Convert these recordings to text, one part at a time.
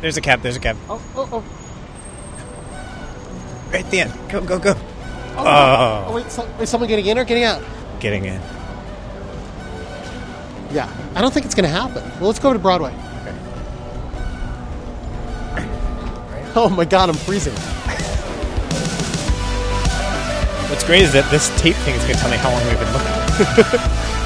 There's a cab. There's a cab. Oh, oh, oh. Right at the end. Go, go, go. Oh, Oh. oh wait, so, is someone getting in or getting out? Getting in. Yeah, I don't think it's going to happen. Well, let's go to Broadway. Okay. Oh my God, I'm freezing. What's great is that this tape thing is going to tell me how long we've been looking.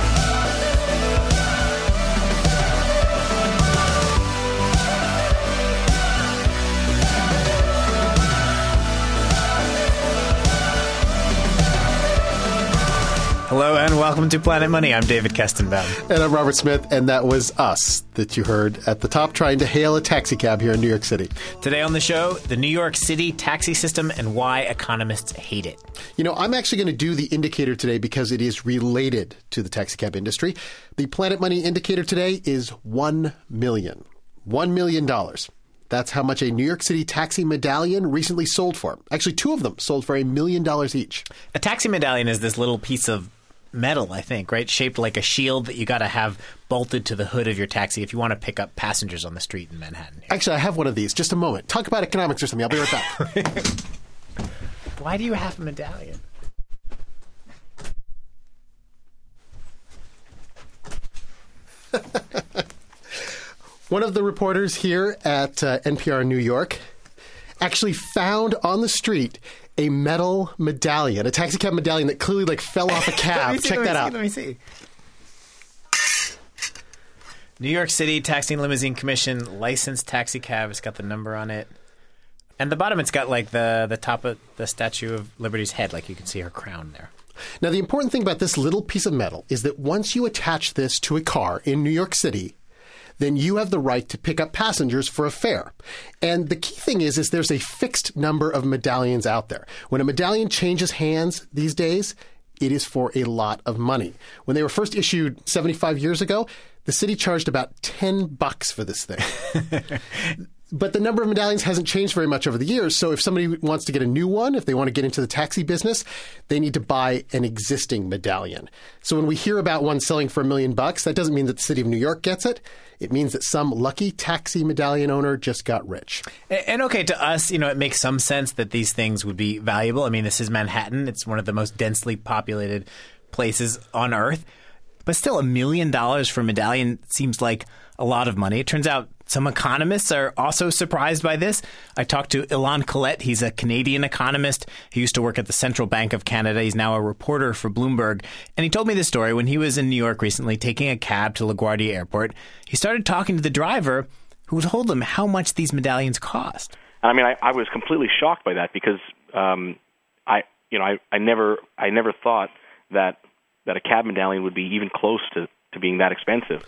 Hello and welcome to Planet Money. I'm David Kestenbaum. And I'm Robert Smith, and that was us that you heard at the top trying to hail a taxi cab here in New York City. Today on the show, the New York City taxi system and why economists hate it. You know, I'm actually going to do the indicator today because it is related to the taxi cab industry. The Planet Money indicator today is 1 million. $1 million. That's how much a New York City taxi medallion recently sold for. Actually, two of them sold for a million dollars each. A taxi medallion is this little piece of metal, I think, right? Shaped like a shield that you got to have bolted to the hood of your taxi if you want to pick up passengers on the street in Manhattan. Actually, I have one of these. Just a moment. Talk about economics or something. I'll be right back. Why do you have a medallion? one of the reporters here at uh, NPR New York actually found on the street a metal medallion, a taxi cab medallion that clearly like fell off a cab. Check that out. Let me see. New York City Taxi and Limousine Commission licensed taxi cab. It's got the number on it. And the bottom, it's got like the the top of the Statue of Liberty's head, like you can see her crown there. Now, the important thing about this little piece of metal is that once you attach this to a car in New York City, then you have the right to pick up passengers for a fare. And the key thing is, is there's a fixed number of medallions out there. When a medallion changes hands these days, it is for a lot of money. When they were first issued 75 years ago, the city charged about 10 bucks for this thing. but the number of medallions hasn't changed very much over the years. So if somebody wants to get a new one, if they want to get into the taxi business, they need to buy an existing medallion. So when we hear about one selling for a million bucks, that doesn't mean that the city of New York gets it. It means that some lucky taxi medallion owner just got rich. And, and okay, to us, you know, it makes some sense that these things would be valuable. I mean, this is Manhattan. It's one of the most densely populated places on earth. But still, a million dollars for a medallion seems like a lot of money. It turns out some economists are also surprised by this. I talked to Ilan Kolet. He's a Canadian economist. He used to work at the Central Bank of Canada. He's now a reporter for Bloomberg. And he told me this story when he was in New York recently taking a cab to LaGuardia Airport. He started talking to the driver who told him how much these medallions cost. I mean, I, I was completely shocked by that because um, I, you know, I, I never, I never thought that that a cab medallion would be even close to, to being that expensive.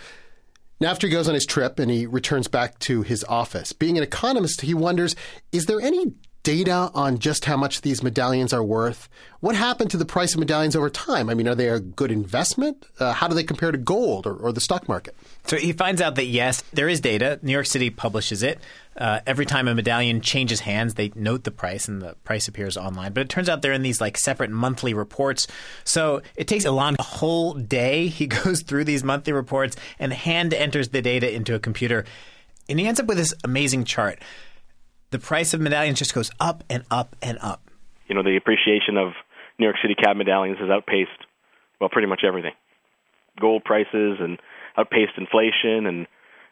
Now, after he goes on his trip and he returns back to his office, being an economist, he wonders is there any data on just how much these medallions are worth? What happened to the price of medallions over time? I mean, are they a good investment? Uh, how do they compare to gold or, or, the stock market? So he finds out that yes, there is data. New York City publishes it. Uh, every time a medallion changes hands, they note the price and the price appears online. But it turns out they're in these like separate monthly reports. So it takes Ilan a whole day. He goes through these monthly reports and hand enters the data into a computer. And he ends up with this amazing chart the price of medallions just goes up and up and up. You know, the appreciation of New York City cab medallions has outpaced, well, pretty much everything. Gold prices and outpaced inflation, and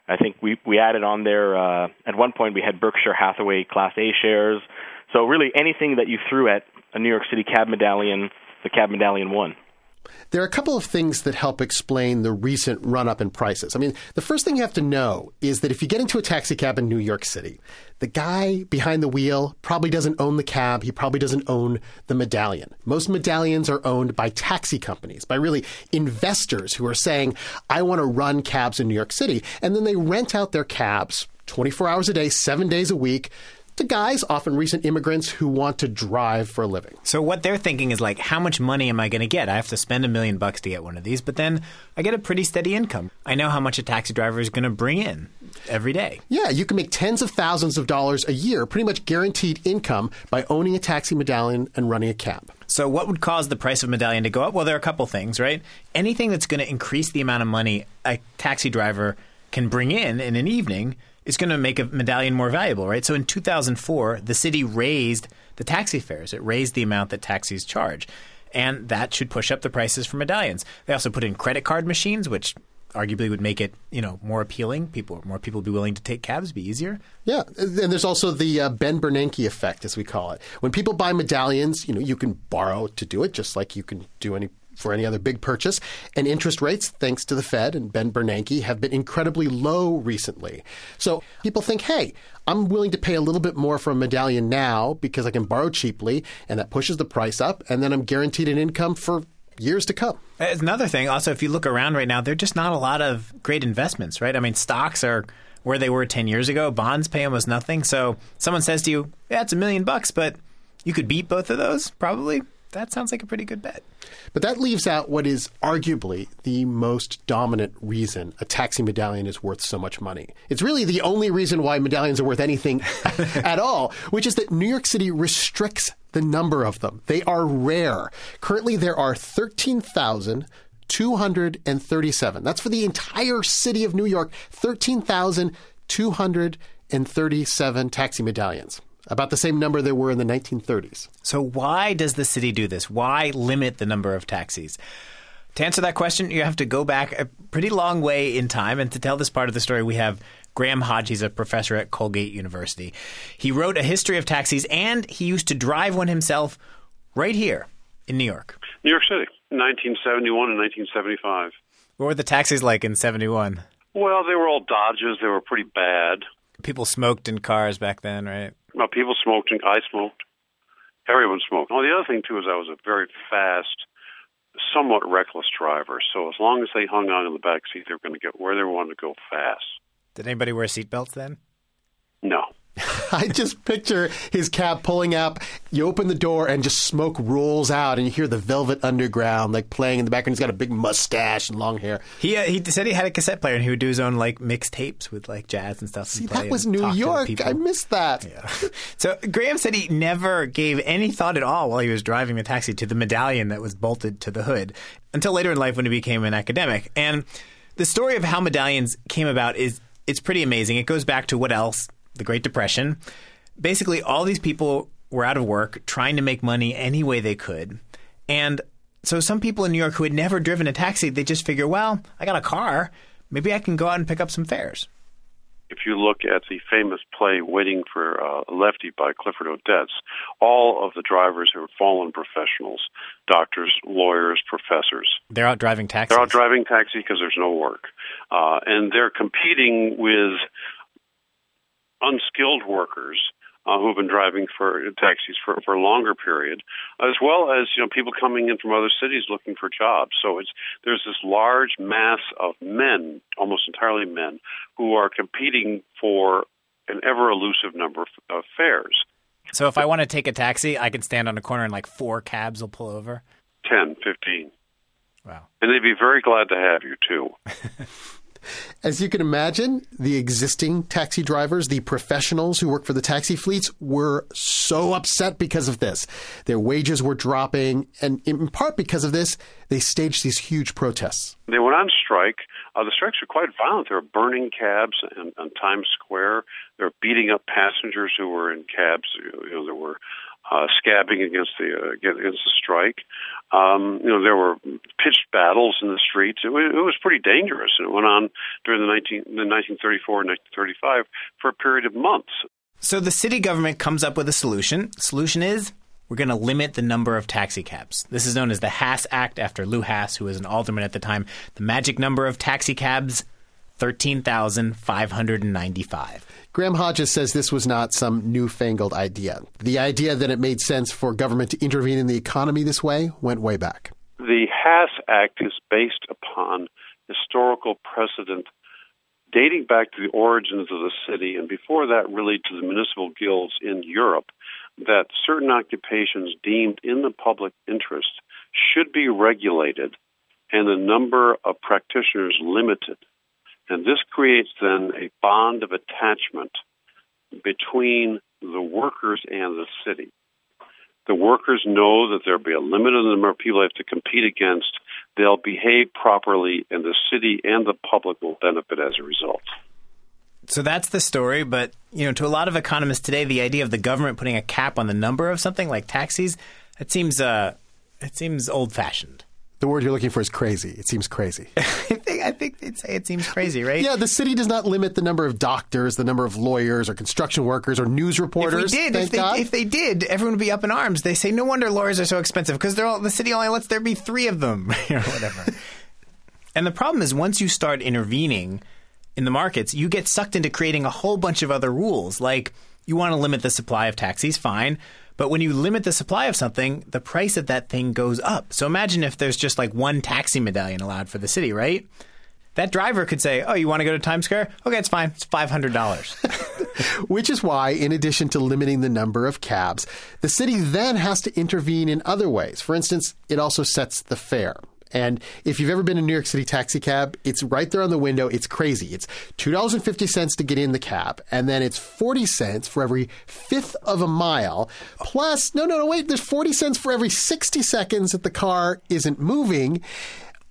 I think we we added on there. Uh, at one point, we had Berkshire Hathaway Class A shares. So really, anything that you threw at a New York City cab medallion, the cab medallion won. There are a couple of things that help explain the recent run up in prices. I mean, the first thing you have to know is that if you get into a taxi cab in New York City, the guy behind the wheel probably doesn't own the cab. He probably doesn't own the medallion. Most medallions are owned by taxi companies, by really investors who are saying, I want to run cabs in New York City. And then they rent out their cabs 24 hours a day, seven days a week to guys, often recent immigrants, who want to drive for a living. So what they're thinking is like, how much money am I going to get? I have to spend a million bucks to get one of these, but then I get a pretty steady income. I know how much a taxi driver is going to bring in every day. Yeah, you can make tens of thousands of dollars a year, pretty much guaranteed income, by owning a taxi medallion and running a cab. So, what would cause the price of a medallion to go up? Well, there are a couple things, right? Anything that's going to increase the amount of money a taxi driver can bring in in an evening is going to make a medallion more valuable, right? So in 2004, the city raised the taxi fares. It raised the amount that taxis charge. And that should push up the prices for medallions. They also put in credit card machines, which arguably would make it you know more appealing. People more people would be willing to take cabs, be easier. Yeah, and there's also the uh, Ben Bernanke effect, as we call it. When people buy medallions, you know you can borrow to do it, just like you can do any for any other big purchase. And interest rates, thanks to the Fed and Ben Bernanke, have been incredibly low recently. So people think, hey, I'm willing to pay a little bit more for a medallion now because I can borrow cheaply, and that pushes the price up, and then I'm guaranteed an income for years to come. Uh, it's another thing. Also, if you look around right now, there are just not a lot of great investments, right? I mean, stocks are where they were 10 years ago. Bonds pay almost nothing. So someone says to you, yeah, it's a million bucks, but you could beat both of those, probably that sounds like a pretty good bet. But that leaves out what is arguably the most dominant reason a taxi medallion is worth so much money. It's really the only reason why medallions are worth anything at all, which is that New York City restricts the number of them. They are rare. Currently, there are 13,237. That's for the entire city of New York, 13,237 taxi medallions about the same number there were in the 1930s. So, why does the city do this? Why limit the number of taxis? To answer that question, you have to go back a pretty long way in time. And to tell this part of the story, we have Graham Hodges. He's a professor at Colgate University. He wrote a history of taxis, and he used to drive one himself right here in New York. New York City, 1971 and 1975. What were the taxis like in 71? Well, they were all Dodges. They were pretty bad. People smoked in cars back then, right? People smoked, and I smoked. Everyone smoked. The other thing too is I was a very fast, somewhat reckless driver. So as long as they hung on in the back seat, they were going to get where they wanted to go fast. Did anybody wear seatbelts then? No. I just picture his cab pulling up. You open the door and just smoke rolls out, and you hear the Velvet Underground like playing in the background. He's got a big mustache and long hair. He uh, he said he had a cassette player and he would do his own like mixed tapes with like jazz and stuff. See, and that was New York. I missed that. Yeah. so Graham said he never gave any thought at all while he was driving the taxi to the medallion that was bolted to the hood until later in life when he became an academic. And the story of how medallions came about is it's pretty amazing. It goes back to what else the Great Depression. Basically, all these people were out of work trying to make money any way they could. And so some people in New York who had never driven a taxi, they just figure, well, I got a car. Maybe I can go out and pick up some fares. If you look at the famous play Waiting for uh, Lefty by Clifford Odets, all of the drivers who are fallen professionals, doctors, lawyers, professors. They're out driving taxis. They're out driving taxi because there's no work. Uh, and they're competing with unskilled workers uh, who've been driving for taxis for, for a longer period, as well as you know people coming in from other cities looking for jobs. So it's there's this large mass of men, almost entirely men, who are competing for an ever elusive number of, of fares. So if I want to take a taxi, I can stand on a corner and like four cabs will pull over. 10, 15. Wow. And they'd be very glad to have you too. As you can imagine, the existing taxi drivers, the professionals who work for the taxi fleets, were so upset because of this. Their wages were dropping, and in part because of this, they staged these huge protests. They went on strike. Uh, the strikes were quite violent. They were burning cabs on Times Square. They were beating up passengers who were in cabs. You know, there were uh, scabbing against the uh, against the strike. Um, you know, there were pitched battles in the streets. It was, it was pretty dangerous, and it went on during the 19 the 1934 1935 for a period of months. So the city government comes up with a solution. Solution is we're going to limit the number of taxi cabs. This is known as the Haas Act after Lou Haas, who was an alderman at the time. The magic number of taxi cabs 13,595. Graham Hodges says this was not some newfangled idea. The idea that it made sense for government to intervene in the economy this way went way back. The Haas Act is based upon historical precedent dating back to the origins of the city and before that really to the municipal guilds in Europe that certain occupations deemed in the public interest should be regulated and the number of practitioners limited and this creates then a bond of attachment between the workers and the city. The workers know that there'll be a limited number of people they have to compete against. They'll behave properly, and the city and the public will benefit as a result. So that's the story, but you know, to a lot of economists today, the idea of the government putting a cap on the number of something like taxis, it seems uh, it seems old-fashioned. The word you're looking for is crazy. It seems crazy. I think I think they'd say it seems crazy, right? yeah, the city does not limit the number of doctors, the number of lawyers, or construction workers, or news If reporters. we did, if they, if they did, everyone would be up in arms. They say no wonder lawyers are so expensive because they're all the city only lets there be three of them or whatever. and the problem is once you start intervening in the markets, you get sucked into creating a whole bunch of other rules. Like you want to limit the supply of taxis, fine. But when you limit the supply of something, the price of that thing goes up. So imagine if there's just like one taxi medallion allowed for the city, right? That driver could say, "Oh, you want to go to Times Square? Okay, it's fine. It's five hundred dollars." Which is why, in addition to limiting the number of cabs, the city then has to intervene in other ways. For instance, it also sets the fare. And if you've ever been in a New York City taxi cab, it's right there on the window. It's crazy. It's $2.50 to get in the cab, and then it's 40 cents for every fifth of a mile. Plus, no, no, no, wait, there's 40 cents for every 60 seconds that the car isn't moving.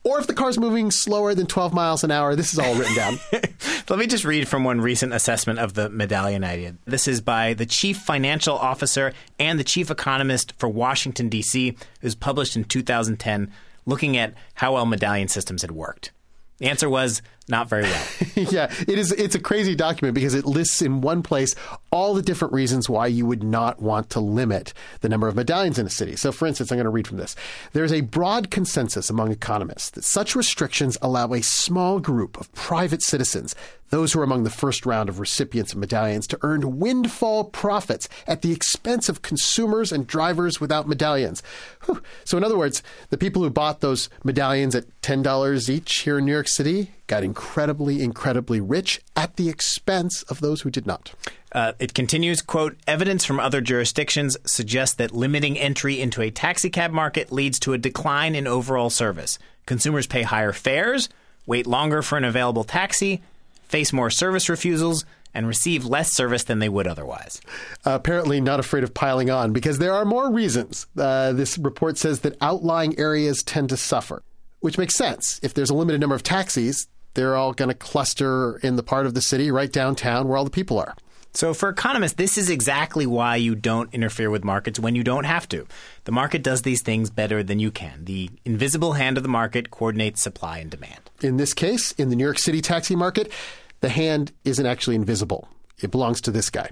Or if the car's moving slower than 12 miles an hour, this is all written down. Let me just read from one recent assessment of the medallion idea. This is by the chief financial officer and the chief economist for Washington, D.C. It was published in 2010, looking at how well medallion systems had worked. The answer was not very well. yeah, it is. It's a crazy document because it lists in one place all the different reasons why you would not want to limit the number of medallions in a city. So, for instance, I'm going to read from this. There's a broad consensus among economists that such restrictions allow a small group of private citizens, those who are among the first round of recipients of medallions, to earn windfall profits at the expense of consumers and drivers without medallions. Whew. So, in other words, the people who bought those medallions at $10 each here in New York City got incredibly, incredibly rich at the expense of those who did not. Uh, it continues, quote, evidence from other jurisdictions suggests that limiting entry into a taxicab market leads to a decline in overall service. Consumers pay higher fares, wait longer for an available taxi, face more service refusals, and receive less service than they would otherwise. Uh, apparently, not afraid of piling on because there are more reasons. Uh, this report says that outlying areas tend to suffer, which makes sense. If there's a limited number of taxis, they're all going to cluster in the part of the city right downtown where all the people are. So, for economists, this is exactly why you don't interfere with markets when you don't have to. The market does these things better than you can. The invisible hand of the market coordinates supply and demand. In this case, in the New York City taxi market, the hand isn't actually invisible, it belongs to this guy.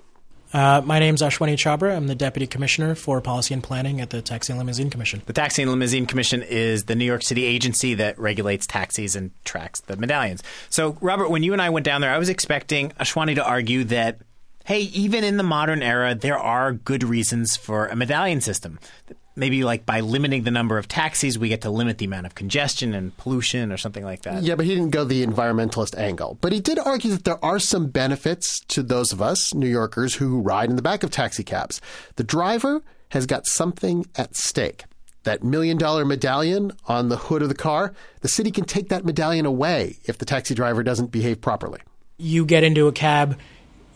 Uh, my name's Ashwini Chhabra. I'm the Deputy Commissioner for Policy and Planning at the Taxi and Limousine Commission. The Taxi and Limousine Commission is the New York City agency that regulates taxis and tracks the medallions. So, Robert, when you and I went down there, I was expecting Ashwini to argue that, hey, even in the modern era, there are good reasons for a medallion system. Maybe like by limiting the number of taxis, we get to limit the amount of congestion and pollution or something like that. Yeah, but he didn't go the environmentalist angle. But he did argue that there are some benefits to those of us, New Yorkers, who ride in the back of taxi cabs. The driver has got something at stake. That million dollar medallion on the hood of the car, the city can take that medallion away if the taxi driver doesn't behave properly. You get into a cab,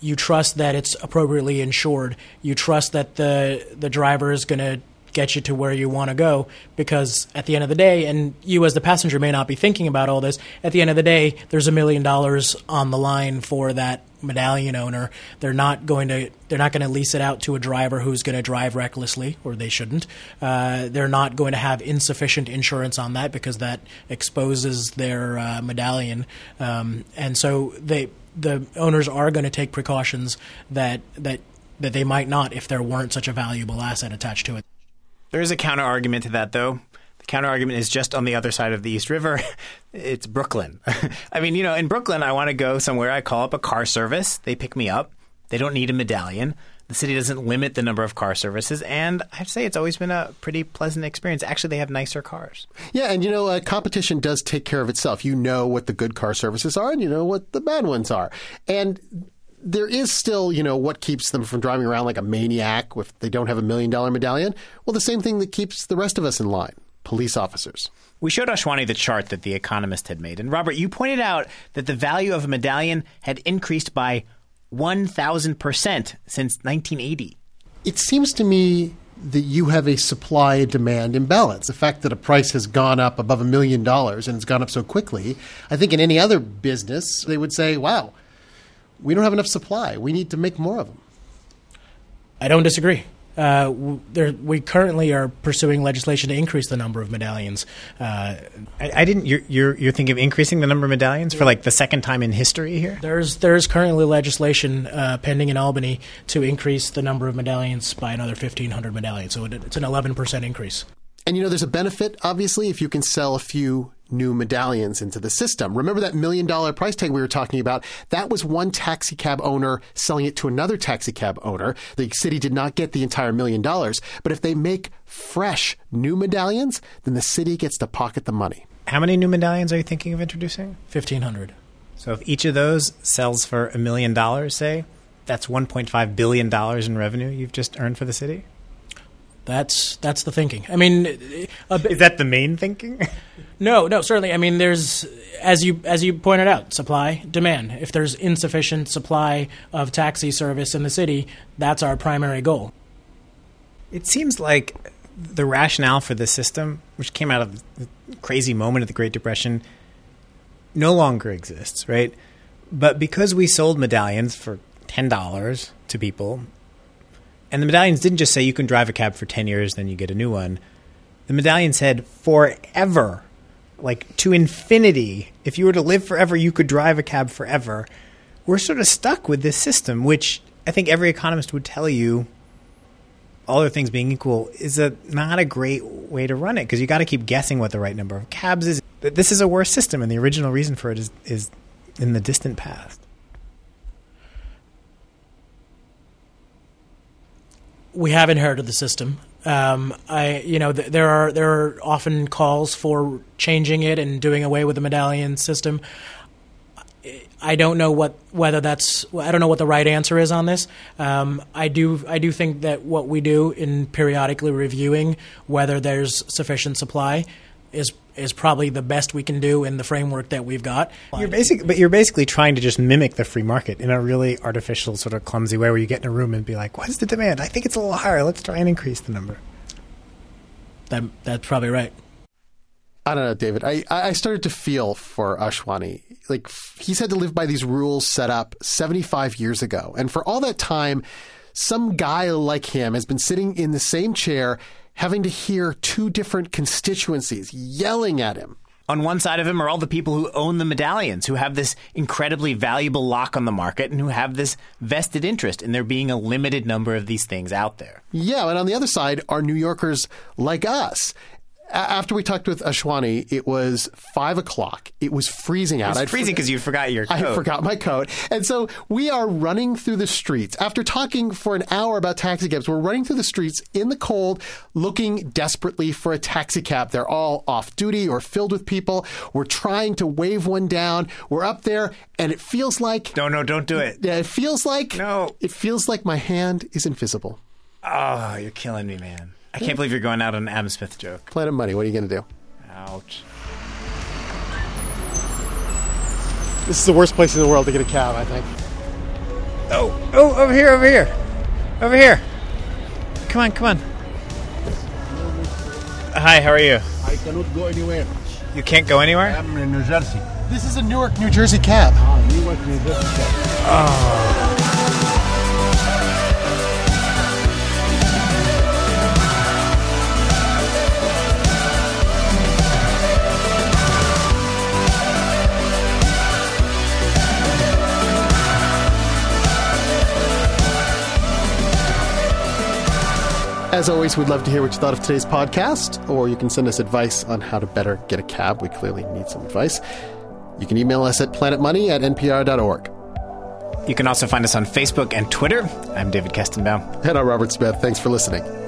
you trust that it's appropriately insured. You trust that the the driver is going to get you to where you want to go because at the end of the day and you as the passenger may not be thinking about all this at the end of the day there's a million dollars on the line for that medallion owner. They're not going to they're not going to lease it out to a driver who's going to drive recklessly or they shouldn't. Uh, they're not going to have insufficient insurance on that because that exposes their uh, medallion. Um, and so they the owners are going to take precautions that that that they might not if there weren't such a valuable asset attached to it There is a counter argument to that, though. The counter argument is just on the other side of the East River. it's Brooklyn. I mean, you know, in Brooklyn, I want to go somewhere. I call up a car service. They pick me up. They don't need a medallion. The city doesn't limit the number of car services, and I have to say it's always been a pretty pleasant experience. Actually, they have nicer cars. Yeah, and you know, uh, competition does take care of itself. You know what the good car services are, and you know what the bad ones are. And there is still, you know, what keeps them from driving around like a maniac if they don't have a million dollar medallion? Well, the same thing that keeps the rest of us in line police officers. We showed Ashwini the chart that The Economist had made. And Robert, you pointed out that the value of a medallion had increased by 1,000% since 1980. It seems to me that you have a supply and demand imbalance. The fact that a price has gone up above a million dollars and it's gone up so quickly, I think in any other business, they would say, wow, we don't have enough supply. We need to make more of them. I don't disagree. Uh, w- there, we currently are pursuing legislation to increase the number of medallions. Uh, I, I didn't. You're, you're you're thinking of increasing the number of medallions for like the second time in history here. there's there's currently legislation uh, pending in Albany to increase the number of medallions by another 1,500 medallions. So it, it's an 11 percent increase. And you know, there's a benefit, obviously, if you can sell a few new medallions into the system. Remember that million dollar price tag we were talking about? That was one taxi cab owner selling it to another taxi cab owner. The city did not get the entire million dollars. But if they make fresh new medallions, then the city gets to pocket the money. How many new medallions are you thinking of introducing? 1,500. So if each of those sells for a million dollars, say, that's 1.5 billion dollars in revenue you've just earned for the city. That's that's the thinking. I mean, a, Is that the main thinking? No, no, certainly. I mean, there's as you as you pointed out, supply demand. If there's insufficient supply of taxi service in the city, that's our primary goal. It seems like the rationale for the system, which came out of the crazy moment of the Great Depression, no longer exists, right? But because we sold medallions for ten dollars to people, and the medallions didn't just say you can drive a cab for ten years, then you get a new one. The medallion said forever, like to infinity. If you were to live forever, you could drive a cab forever. We're sort of stuck with this system, which I think every economist would tell you all other things being equal, is a not a great way to run it because you got to keep guessing what the right number of cabs is. This is a worse system, and the original reason for it is is in the distant past. We have inherited the system. Um, I, you know, th- there are there are often calls for changing it and doing away with the medallion system. I don't know what whether that's I don't know what the right answer is on this. Um, I do I do think that what we do in periodically reviewing whether there's sufficient supply is is probably the best we can do in the framework that we've got. You're basic, but you're basically trying to just mimic the free market in a really artificial, sort of clumsy way, where you get in a room and be like, "What is the demand? I think it's a little higher. Let's try and increase the number." That that's probably right. I don't know, David. I, I started to feel for Ashwini. Like, he's had to live by these rules set up 75 years ago. And for all that time, some guy like him has been sitting in the same chair having to hear two different constituencies yelling at him. On one side of him are all the people who own the medallions, who have this incredibly valuable lock on the market, and who have this vested interest in there being a limited number of these things out there. Yeah, and on the other side are New Yorkers like us. After we talked with Ashwini, it was five o'clock. It was freezing out. It's I'd freezing because you forgot your coat. I forgot my coat. And so we are running through the streets. After talking for an hour about taxi cabs, we're running through the streets in the cold, looking desperately for a taxi cab. They're all off duty or filled with people. We're trying to wave one down. We're up there, and it feels like. No, no, don't do it. Yeah, it feels like. No. It feels like my hand is invisible. Oh, you're killing me, man. I can't believe you're going out on an Adam Smith joke. Planet Money, what are you going to do? Ouch. This is the worst place in the world to get a cab, I think. Oh, oh, over here, over here, over here. Come on, come on. Hi, how are you? I cannot go anywhere. You can't go anywhere. I'm in New Jersey. This is a Newark, New Jersey cab. Ah, Newark, New Jersey. As always, we'd love to hear what you thought of today's podcast, or you can send us advice on how to better get a cab. We clearly need some advice. You can email us at planetmoney at npr.org. You can also find us on Facebook and Twitter. I'm David Kestenbaum. And I'm Robert Smith. Thanks for listening.